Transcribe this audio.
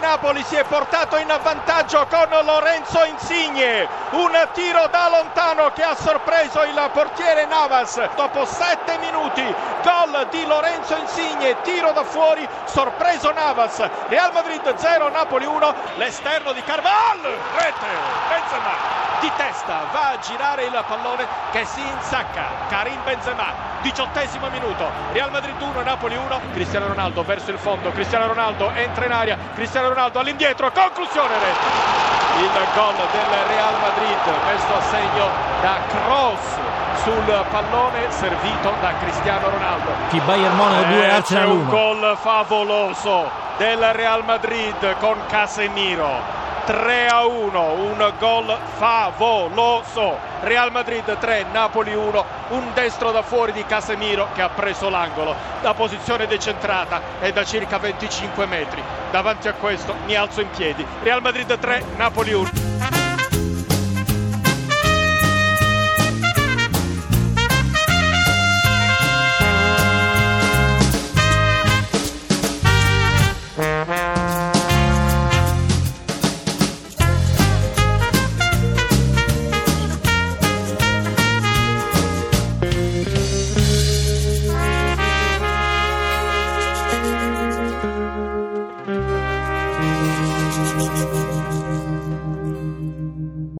Napoli si è portato in vantaggio con Lorenzo Insigne. Un tiro da lontano che ha sorpreso il portiere Navas. Dopo sette minuti, gol di Lorenzo Insigne, tiro da fuori, sorpreso Navas. Real Madrid 0, Napoli 1. L'esterno di Carval, rete, Benzema di testa. Va a girare il pallone che si insacca. Karim Benzema diciottesimo minuto. Real Madrid 1 Napoli 1 Cristiano Ronaldo verso il fondo. Cristiano Ronaldo entra in aria. Cristiano Ronaldo all'indietro. Conclusione rete il gol del Real Madrid. Messo a segno da Cross sul pallone servito da Cristiano Ronaldo. Chi Bayern Monaco 2 Eh, Arsenal c'è 1 un gol favoloso del Real Madrid con Casemiro 3 a 1, un gol favoloso. Real Madrid 3, Napoli 1, un destro da fuori di Casemiro che ha preso l'angolo da posizione decentrata e da circa 25 metri. Davanti a questo mi alzo in piedi. Real Madrid 3, Napoli 1.